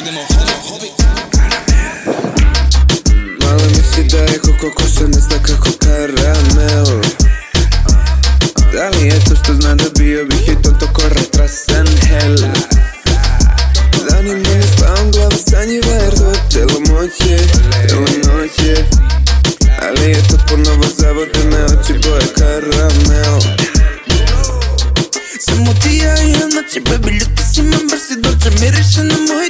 підемо, хобі. Мало не сідає коко коша, не знак як карамел. Дали esto, esto es nada, bio, viejito, toco retrás en hell. Дани мне не спам, глава санивает, вот тело мочи, тело ночи. Але это по-ново заводи на очі, бо я карамел. Само ти, а я на тебе, билюта си, мамбар си, доча, мириш на мої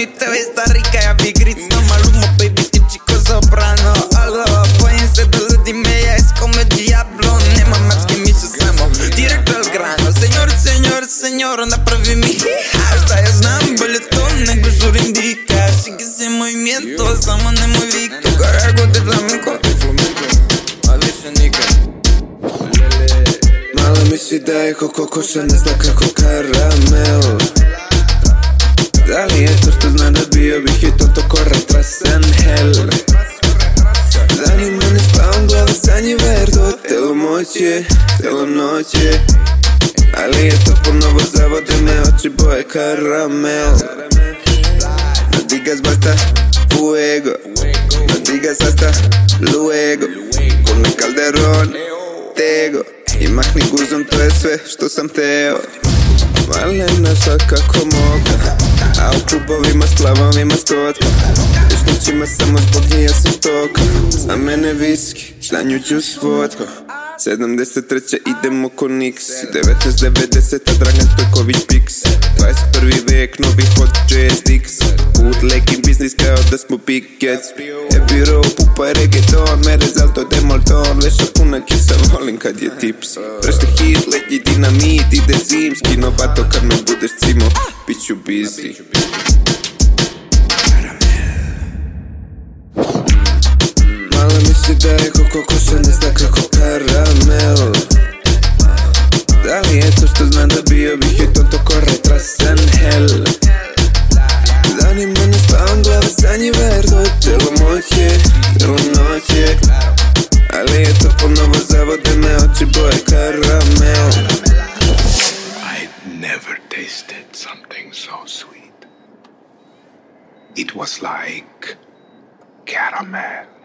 ni te ve, está rica. Ya vi grita Maluma, baby, y chico soprano. Algo, apóyense dos y media, es como el diablo. Nema más que mi susamo, directo al grano. Señor, señor, señor, направи mi Hasta я знаю, балетон, на кусур индика. Sigue ese movimiento, estamos en movico. Cargo de flamenco. Mala mi si daj, koliko košen, ne zna kako kara telo moće, telo noće Ali je to ponovo zavode me oči boje karamel. No digas basta, fuego No digas hasta luego. Con el calderón, tego. I mahni guzom, to je sve što sam teo. Malena svakako moga. A u klubovima s plavovima stotka. Noćima samo zbog ja sam stoka. Za mene viski, za nju ću vodka 73. idemo ko Nix. 1990. Dragan Stojković Pix. 21. vek, novi hot jazz dix Bootlegging biznis kao da smo big cats Happy row, pupa je reggaeton Merez alto demolton. Veša puna kisa, volim kad je tips. Prešli hit, leti dinamit Ide zimski, novato kad me budeš cimo Biću busy. Malo misli da je koko koša ne zna kako karamel boje karamel I've never tasted something so sweet. It was like caramel.